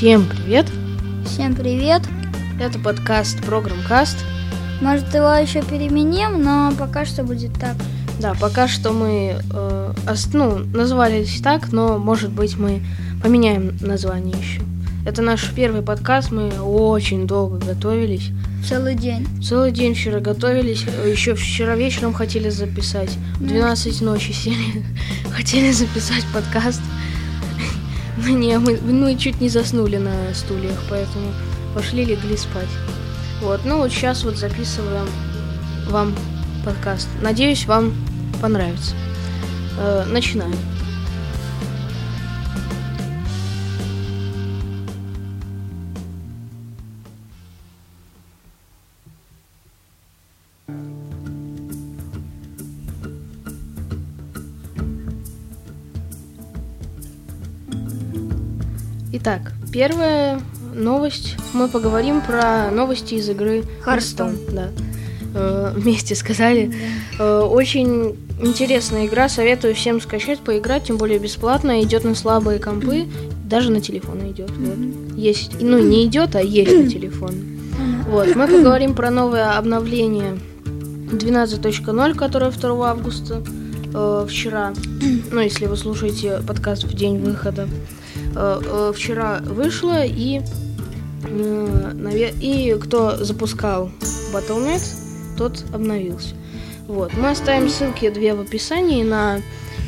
Всем привет! Всем привет! Это подкаст Программкаст. Может, его еще переменим, но пока что будет так. Да, пока что мы э, ну, назвались так, но может быть мы поменяем название еще. Это наш первый подкаст, мы очень долго готовились. Целый день. Целый день вчера готовились, еще вчера вечером хотели записать. В 12 ночи сели, хотели записать подкаст. Не, мы, мы чуть не заснули на стульях, поэтому пошли легли спать. Вот, ну вот сейчас вот записываем вам подкаст. Надеюсь, вам понравится. Э, начинаем. Итак, первая новость. Мы поговорим про новости из игры Hearthstone. Да. Э, вместе сказали. Э, очень интересная игра. Советую всем скачать, поиграть, тем более бесплатно. Идет на слабые компы, даже на телефон идет. Вот. Есть, ну не идет, а есть на телефон. Вот, мы поговорим про новое обновление 12.0, которое 2 августа э, вчера. Ну, если вы слушаете подкаст в день выхода. Э, э, вчера вышло и э, и кто запускал Battle.net, тот обновился. Вот, мы оставим ссылки две в описании на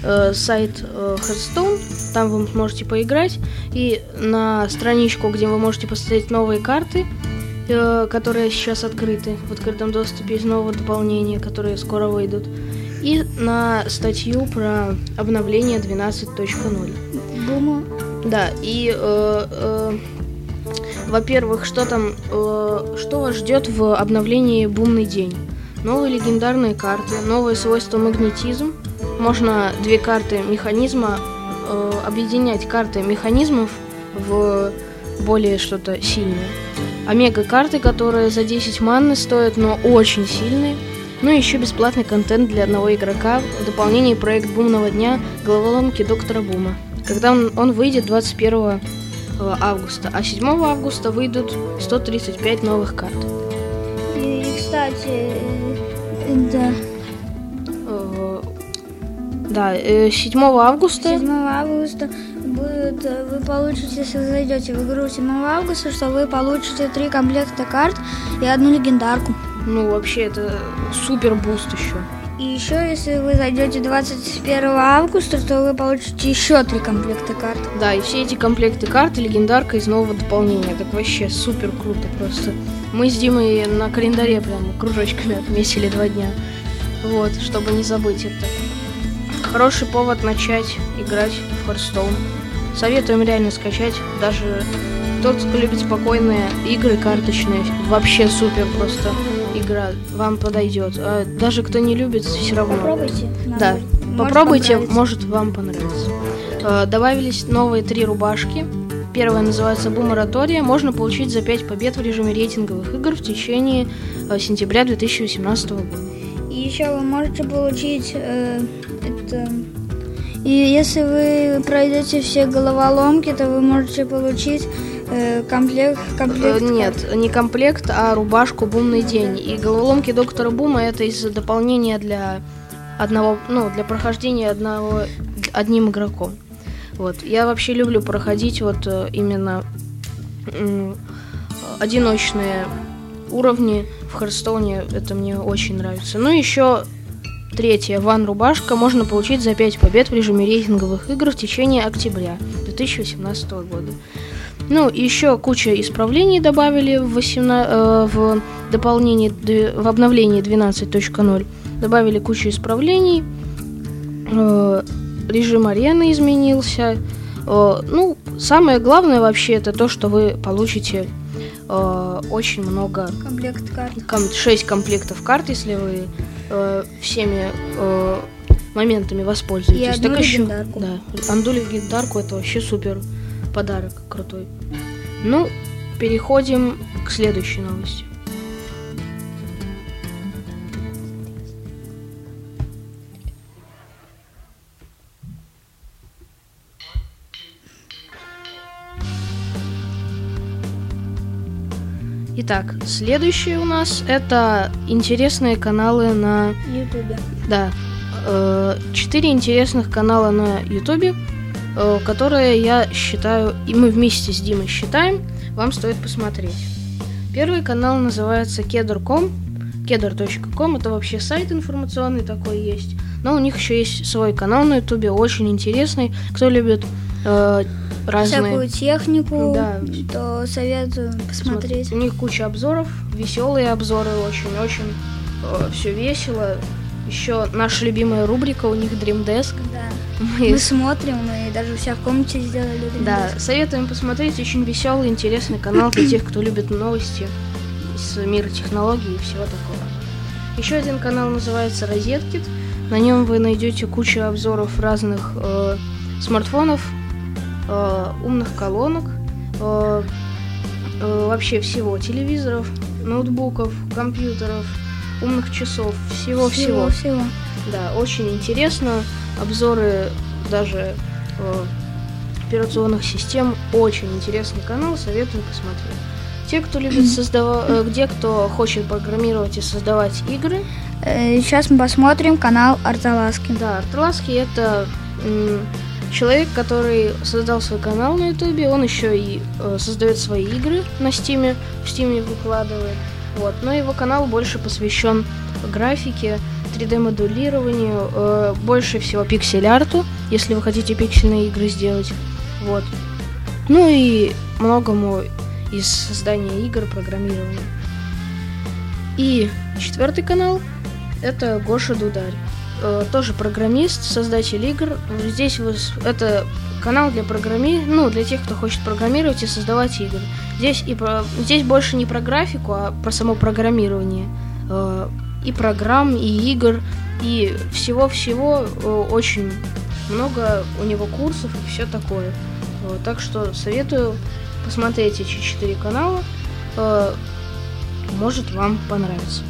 э, сайт э, Hearthstone, там вы можете поиграть, и на страничку, где вы можете поставить новые карты, э, которые сейчас открыты в открытом доступе из нового дополнения, которые скоро выйдут, и на статью про обновление 12.0. Бума. Да, и, э, э, во-первых, что там, э, что вас ждет в обновлении «Бумный день»? Новые легендарные карты, новые свойства магнетизм. Можно две карты механизма объединять карты механизмов в более что-то сильное. Омега-карты, которые за 10 манны стоят, но очень сильные. Ну и еще бесплатный контент для одного игрока в дополнении проект бумного дня головоломки доктора Бума. Когда он, он выйдет 21 э, августа, а 7 августа выйдут 135 новых карт. И, кстати, э, да, Э, Да, э, 7 августа 7 августа будет, вы получите, если вы зайдете в игру 7 августа, что вы получите три комплекта карт и одну легендарку. Ну, вообще, это супер буст еще. И еще, если вы зайдете 21 августа, то вы получите еще три комплекта карт. Да, и все эти комплекты карт легендарка из нового дополнения. Так вообще супер круто просто. Мы с Димой на календаре прям кружочками отметили два дня. Вот, чтобы не забыть это. Хороший повод начать играть в Hearthstone. Советуем реально скачать. Даже тот, кто любит спокойные игры карточные, вообще супер просто игра. Вам подойдет. А даже кто не любит, все равно. Попробуйте. Да, Может, попробуйте, может вам понравится. Э, Добавились новые три рубашки. Первая называется Буморатория. Можно получить за 5 побед в режиме рейтинговых игр в течение э, сентября 2018 года. И еще вы можете получить э, это. И если вы пройдете все головоломки, то вы можете получить комплект, Э, комплект Нет, не комплект, а рубашку Бумный день. И головоломки доктора Бума это из дополнения для одного, ну, для прохождения одного одним игроком. Вот. Я вообще люблю проходить вот э, именно одиночные уровни в Харстоне. Это мне очень нравится. Ну, еще третья ван рубашка можно получить за 5 побед в режиме рейтинговых игр в течение октября 2018 года. Ну, еще куча исправлений добавили в, 18, э, в дополнении, в обновлении 12.0. Добавили кучу исправлений. Э, режим арены изменился. Э, ну, самое главное вообще это то, что вы получите э, очень много комплект карт. ком- 6 комплектов карт, если вы э, всеми э, моментами воспользуетесь. И одну Так еще- да, анду легендарку это вообще супер подарок крутой. Ну, переходим к следующей новости. Итак, следующие у нас это интересные каналы на Ютубе. Да. э, Четыре интересных канала на Ютубе, э, которые я считаю, и мы вместе с Димой считаем, вам стоит посмотреть. Первый канал называется Kedar.com. Kedar.com это вообще сайт информационный такой есть. Но у них еще есть свой канал на Ютубе, очень интересный. Кто любит э, разные... Всякую технику, Да. то советую посмотреть. У них куча обзоров, веселые обзоры, очень-очень все весело. Еще наша любимая рубрика у них Dream Desk. Да. Мы- Мы смотрим, мы даже у себя в комнате сделали. Да, рендез. советуем посмотреть. Очень веселый, интересный канал для тех, кто любит новости из мира технологий и всего такого. Еще один канал называется Розеткит. На нем вы найдете кучу обзоров разных э, смартфонов, э, умных колонок, э, э, вообще всего, телевизоров, ноутбуков, компьютеров, умных часов, всего-всего. Всего. Да, очень интересно. Обзоры даже э, операционных систем. Очень интересный канал, советую посмотреть. Те, кто любит создавать, где кто хочет программировать и создавать игры, Э, Сейчас мы посмотрим канал Арталаски. да, Арталаски это человек, который создал свой канал на Ютубе, он еще и э, создает свои игры на Стиме, в Стиме выкладывает. Вот, но его канал больше посвящен графике, 3D-моделированию, э, больше всего пиксель-арту, если вы хотите пиксельные игры сделать. Вот. Ну и многому из создания игр, программирования. И четвертый канал это Гоша Дударь. Э, тоже программист, создатель игр. Здесь вы, это канал для программи, ну, для тех, кто хочет программировать и создавать игры. Здесь и про, здесь больше не про графику, а про само программирование. Э, и программ, и игр, и всего-всего э, очень много у него курсов и все такое. Вот, так что советую посмотреть эти четыре канала. Э, может вам понравится.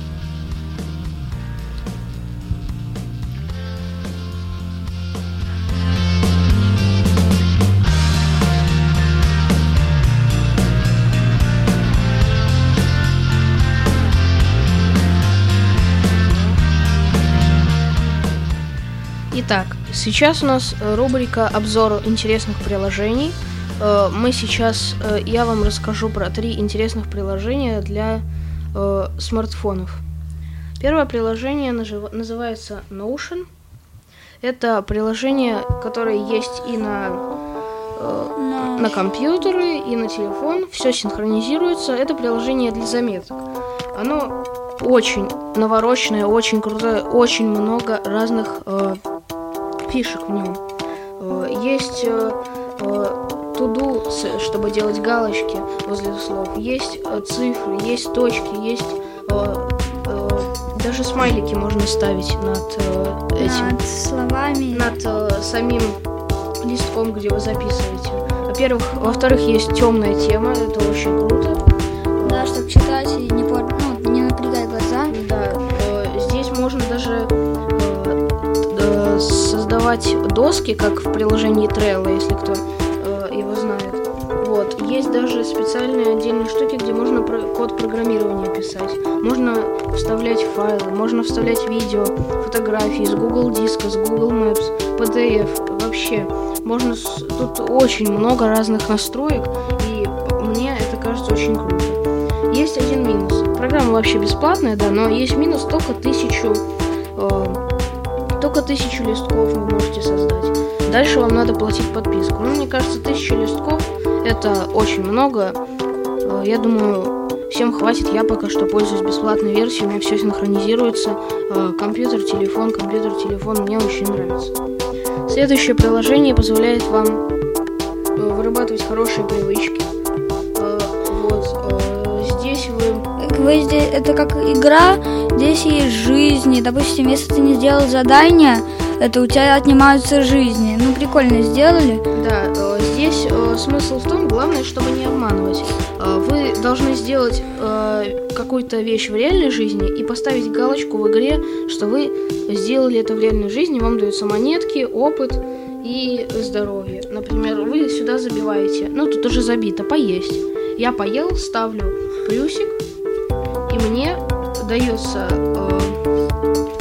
Итак, сейчас у нас э, рубрика обзор интересных приложений. Э, Мы сейчас, э, я вам расскажу про три интересных приложения для смартфонов. Первое приложение называется Notion. Это приложение, которое есть и на, на компьютеры, и на телефон. Все синхронизируется. Это приложение для заметок. Оно очень навороченное, очень крутое, очень много разных э, фишек в нем. Э, Есть э, э, туду, чтобы делать галочки возле слов. Есть цифры, есть точки, есть даже смайлики можно ставить над этим, Над словами. над самим листком, где вы записываете. Во-первых, во-вторых, есть темная тема, это очень круто. Да, чтобы читать и не, пор- создавать доски, как в приложении Trello, если кто э, его знает. Вот. Есть даже специальные отдельные штуки, где можно про- код программирования писать. Можно вставлять файлы, можно вставлять видео, фотографии с Google диска, с Google Maps, PDF. Вообще, можно с- тут очень много разных настроек, и мне это кажется очень круто. Есть один минус. Программа вообще бесплатная, да, но есть минус только тысячу, тысячу листков вы можете создать. Дальше вам надо платить подписку. Ну, мне кажется, тысяча листков это очень много. Э, я думаю, всем хватит. Я пока что пользуюсь бесплатной версией, у меня все синхронизируется. Э, компьютер, телефон, компьютер, телефон. Мне очень нравится. Следующее приложение позволяет вам э, вырабатывать хорошие привычки. Вы здесь, это как игра, здесь есть жизни. Допустим, если ты не сделал задание, это у тебя отнимаются жизни. Ну, прикольно сделали. Да, э, здесь э, смысл в том, главное, чтобы не обманывать. Э, Вы должны сделать какую-то вещь в реальной жизни и поставить галочку в игре, что вы сделали это в реальной жизни, вам даются монетки, опыт и здоровье. Например, вы сюда забиваете, ну тут уже забито, поесть. Я поел, ставлю плюсик, и мне дается э,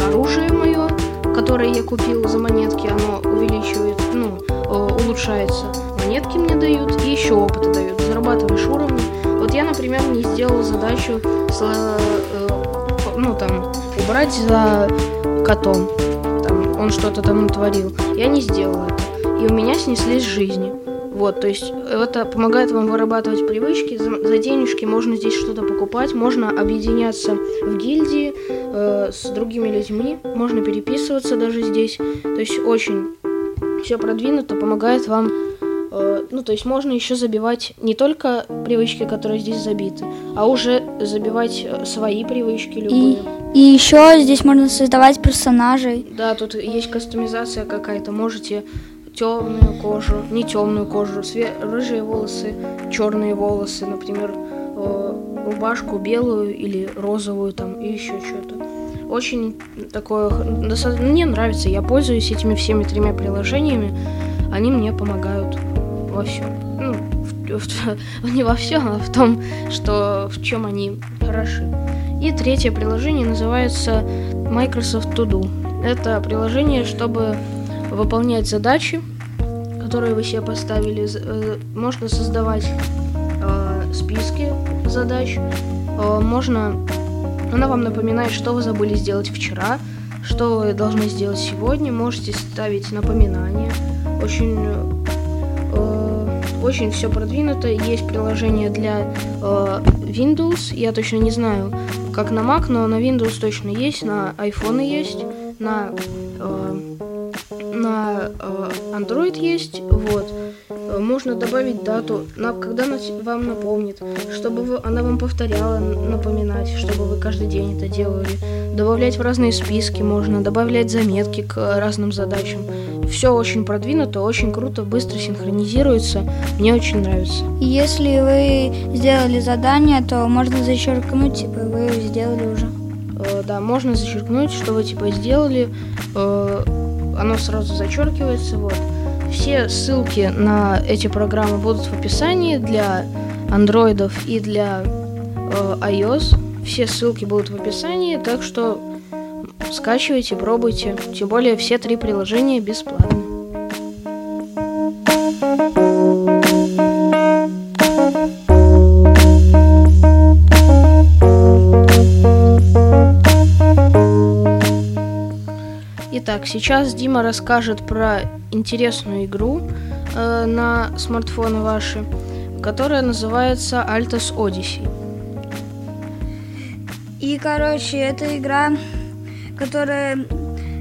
оружие мое, которое я купил за монетки, оно увеличивает, ну, э, улучшается. Монетки мне дают и еще опыта дают. Зарабатываешь уровни. Вот я, например, не сделал задачу с, э, ну, там, убрать за котом. Там, он что-то там натворил. Я не сделал это. И у меня снеслись жизни. Вот, то есть это помогает вам вырабатывать привычки, за, за денежки можно здесь что-то покупать, можно объединяться в гильдии э, с другими людьми, можно переписываться даже здесь. То есть очень все продвинуто, помогает вам э, ну, то есть можно еще забивать не только привычки, которые здесь забиты, а уже забивать э, свои привычки любые. И, и еще здесь можно создавать персонажей. Да, тут есть кастомизация какая-то. Можете темную кожу, не темную кожу, све- рыжие волосы, черные волосы, например, э, рубашку белую или розовую там и еще что-то. Очень такое, мне нравится, я пользуюсь этими всеми тремя приложениями, они мне помогают во всем. Ну, в, в, не во всем, а в том, что в чем они хороши. И третье приложение называется Microsoft To Do. Это приложение, чтобы выполнять задачи, которые вы себе поставили. Э, можно создавать э, списки задач. Э, можно... Она вам напоминает, что вы забыли сделать вчера, что вы должны сделать сегодня. Можете ставить напоминания. Очень очень все продвинуто. Есть приложение для э, Windows. Я точно не знаю, как на Mac, но на Windows точно есть, на iPhone есть, на э, на э, Android есть, вот. Э, можно добавить дату, на, когда вам напомнит, чтобы вы, она вам повторяла напоминать, чтобы вы каждый день это делали. Добавлять в разные списки можно, добавлять заметки к разным задачам. Все очень продвинуто, очень круто, быстро синхронизируется. Мне очень нравится. Если вы сделали задание, то можно зачеркнуть, типа вы сделали уже. Э, да, можно зачеркнуть, что вы типа сделали. Э, оно сразу зачеркивается. Вот. Все ссылки на эти программы будут в описании для андроидов и для э, iOS. Все ссылки будут в описании, так что скачивайте, пробуйте. Тем более все три приложения бесплатны. Итак, сейчас Дима расскажет про интересную игру э, на смартфоны ваши, которая называется Altos Odyssey. И, короче, это игра, которая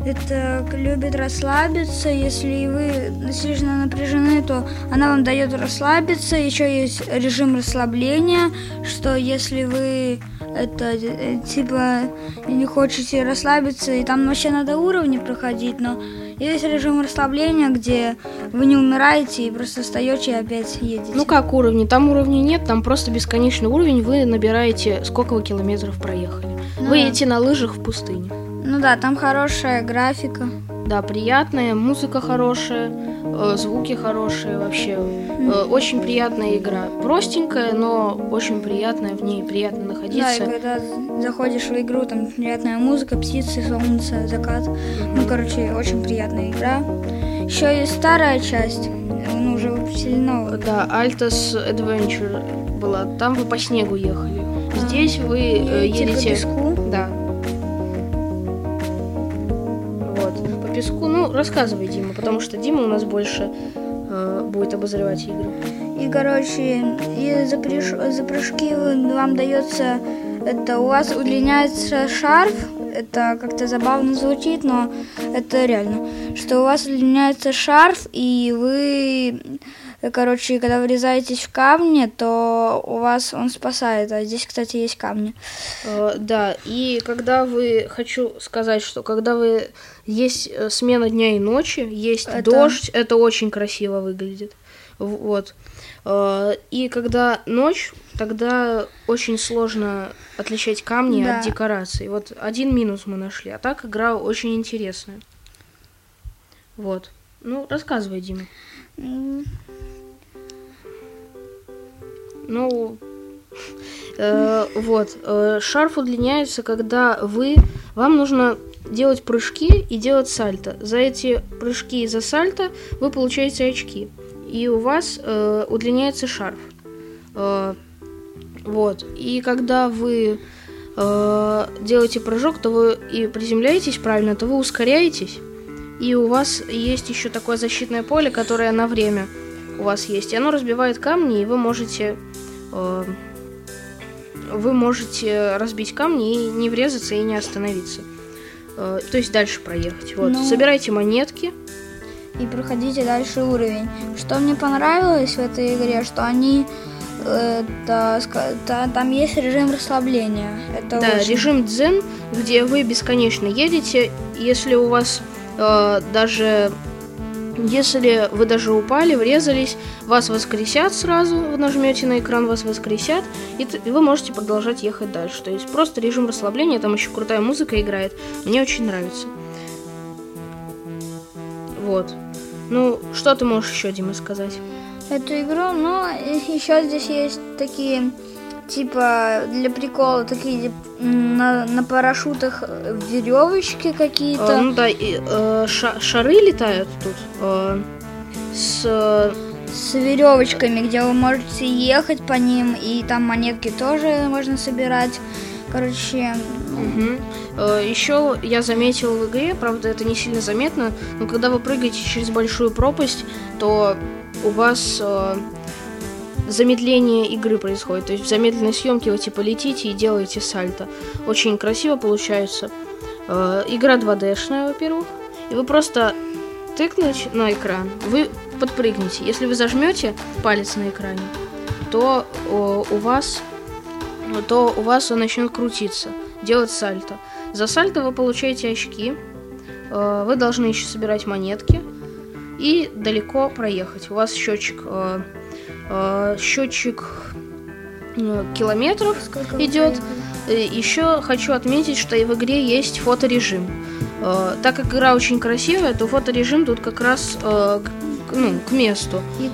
это любит расслабиться. Если вы сильно напряжены, то она вам дает расслабиться. Еще есть режим расслабления, что если вы это э, типа не хочете расслабиться, и там вообще надо уровни проходить, но есть режим расслабления, где вы не умираете и просто встаете и опять едете. Ну как уровни? Там уровней нет, там просто бесконечный уровень, вы набираете, сколько вы километров проехали. Ну, вы едете на лыжах в пустыне. Ну да, там хорошая графика. Да, приятная, музыка хорошая, э, звуки хорошие вообще. Э, очень приятная игра. Простенькая, но очень приятная, в ней приятно находиться. Да, и когда заходишь в игру, там приятная музыка, птицы, солнце, закат. Ну, короче, очень приятная игра. Еще есть старая часть, ну, уже выпустили новую. Да, Altos Adventure была. Там вы по снегу ехали. Здесь вы э, едете... По песку? Да, песку. Ну, рассказывай, Дима, потому что Дима у нас больше э, будет обозревать игры. И, короче, и за, прыж... за прыжки вам дается... Это у вас удлиняется шарф, это как-то забавно звучит, но это реально. Что у вас удлиняется шарф, и вы короче, когда врезаетесь в камни, то у вас он спасает. А здесь, кстати, есть камни. Э, да, и когда вы, хочу сказать, что когда вы есть э, смена дня и ночи, есть это... дождь, это очень красиво выглядит. Вот. Э, и когда ночь, тогда очень сложно отличать камни да. от декораций. Вот один минус мы нашли, а так игра очень интересная. Вот. Ну, рассказывай, Дима. Ну, Э, вот. Э, шарф удлиняется, когда вы... Вам нужно делать прыжки и делать сальто. За эти прыжки и за сальто вы получаете очки. И у вас э, удлиняется шарф. Вот. И когда вы делаете прыжок, то вы и приземляетесь правильно, то вы ускоряетесь. И у вас есть еще такое защитное поле, которое на время у вас есть. И оно разбивает камни, и вы можете вы можете разбить камни и не врезаться и не остановиться. Э, то есть дальше проехать. Вот. Ну... Собирайте монетки. И проходите дальше уровень. Что мне понравилось в этой игре, что они это, там есть режим расслабления. Это да, очень... режим дзен, где вы бесконечно едете. Если у вас э, даже если вы даже упали, врезались, вас воскресят сразу, вы нажмете на экран, вас воскресят, и, вы можете продолжать ехать дальше. То есть просто режим расслабления, там еще крутая музыка играет. Мне очень нравится. Вот. Ну, что ты можешь еще, Дима, сказать? Эту игру, ну, еще здесь есть такие типа для прикола такие на, на парашютах веревочки какие-то. А, ну да, и, э, шары летают тут э, с с веревочками, где вы можете ехать по ним, и там монетки тоже можно собирать. Короче. Угу. Еще я заметил в игре, правда, это не сильно заметно, но когда вы прыгаете через большую пропасть, то у вас э, замедление игры происходит. То есть в замедленной съемке вы типа летите и делаете сальто. Очень красиво получается. Э, игра 2D-шная, во-первых. И вы просто тыкнуть на экран, вы подпрыгнете. Если вы зажмете палец на экране, то о, у вас то у вас он начнет крутиться, делать сальто. За сальто вы получаете очки. Э, вы должны еще собирать монетки и далеко проехать. У вас счетчик Э, счетчик э, километров Сколько идет. Э, Еще хочу отметить, что и в игре есть фоторежим. Так как игра очень красивая, то фоторежим тут как раз ну, к месту. И,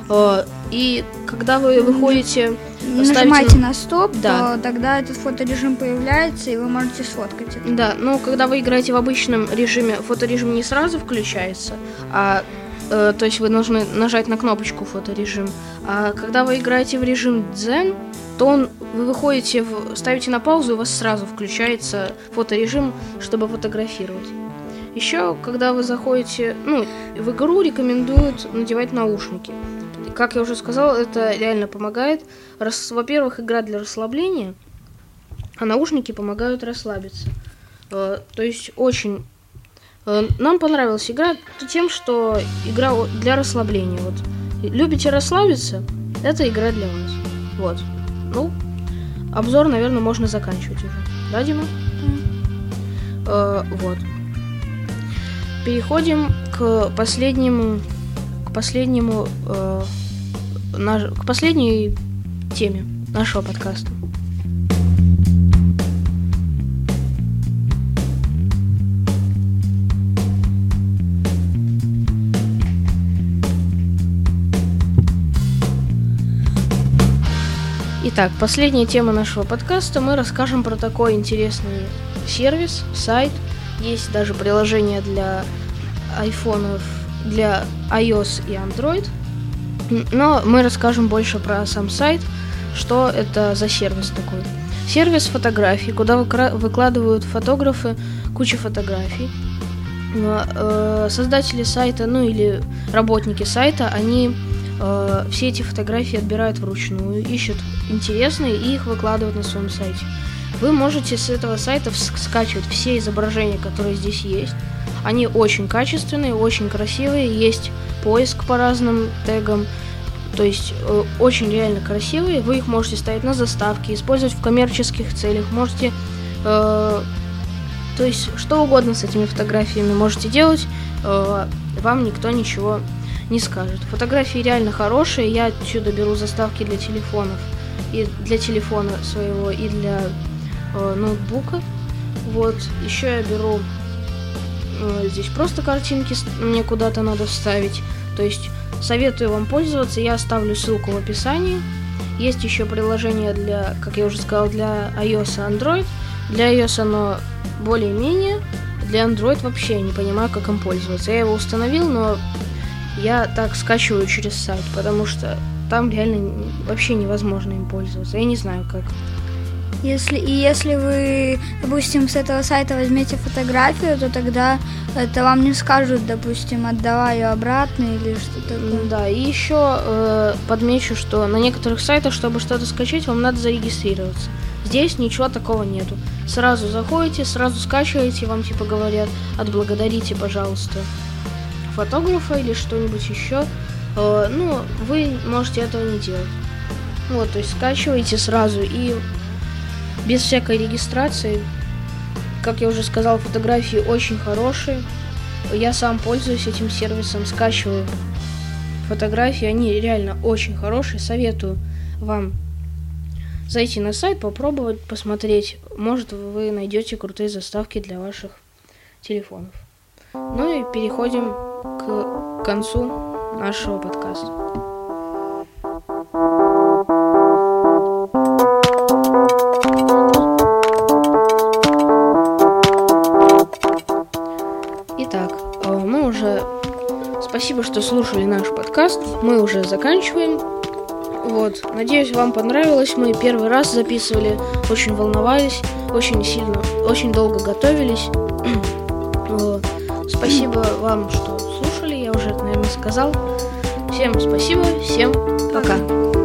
и когда вы выходите... Нажимаете ставите... на стоп, да. то тогда этот фоторежим появляется, и вы можете сфоткать это. Да, но когда вы играете в обычном режиме, фоторежим не сразу включается, а Э, то есть вы должны нажать на кнопочку фоторежим. А когда вы играете в режим дзен, то он, вы выходите, в, ставите на паузу, и у вас сразу включается фоторежим, чтобы фотографировать. Еще, когда вы заходите, ну, в игру рекомендуют надевать наушники. Как я уже сказал, это реально помогает. Рас, во-первых, игра для расслабления, а наушники помогают расслабиться. Э, то есть очень нам понравилась игра тем, что игра для расслабления. Вот. Любите расслабиться? Это игра для вас. Вот. Ну, обзор, наверное, можно заканчивать уже. Да, Дима? Mm. Э, вот. Переходим к последнему, к последнему, э, наш, к последней теме нашего подкаста. Итак, последняя тема нашего подкаста. Мы расскажем про такой интересный сервис, сайт. Есть даже приложение для айфонов, для iOS и Android. Но мы расскажем больше про сам сайт, что это за сервис такой. Сервис фотографий, куда выкладывают фотографы кучу фотографий. Э, создатели сайта, ну или работники сайта, они э, все эти фотографии отбирают вручную, ищут интересные и их выкладывают на своем сайте. Вы можете с этого сайта скачивать все изображения, которые здесь есть. Они очень качественные, очень красивые, есть поиск по разным тегам, то есть э, очень реально красивые. Вы их можете ставить на заставки, использовать в коммерческих целях, можете, э, то есть что угодно с этими фотографиями можете делать, э, вам никто ничего не скажет. Фотографии реально хорошие, я отсюда беру заставки для телефонов, и для телефона своего, и для э, ноутбука. Вот, еще я беру э, здесь просто картинки, мне куда-то надо вставить. То есть советую вам пользоваться, я оставлю ссылку в описании. Есть еще приложение для, как я уже сказал, для iOS и Android. Для iOS оно более-менее, для Android вообще не понимаю, как им пользоваться. Я его установил, но я так скачиваю через сайт, потому что там реально вообще невозможно им пользоваться. Я не знаю, как. Если, и если вы, допустим, с этого сайта возьмете фотографию, то тогда это вам не скажут, допустим, отдавай ее обратно или что-то такое. Да, и еще э, подмечу, что на некоторых сайтах, чтобы что-то скачать, вам надо зарегистрироваться. Здесь ничего такого нету. Сразу заходите, сразу скачиваете, вам типа говорят, отблагодарите, пожалуйста, фотографа или что-нибудь еще. Э, ну, вы можете этого не делать. Вот, то есть скачиваете сразу и без всякой регистрации. Как я уже сказал, фотографии очень хорошие. Я сам пользуюсь этим сервисом, скачиваю фотографии, они реально очень хорошие. Советую вам зайти на сайт, попробовать, посмотреть. Может, вы найдете крутые заставки для ваших телефонов. Ну и переходим к концу нашего подкаста. Итак, э, мы уже... Спасибо, что слушали наш подкаст. Мы уже заканчиваем. Вот, надеюсь, вам понравилось. Мы первый раз записывали, очень волновались, очень сильно, очень долго готовились. Спасибо вам, что уже наверное, сказал. Всем спасибо, всем пока.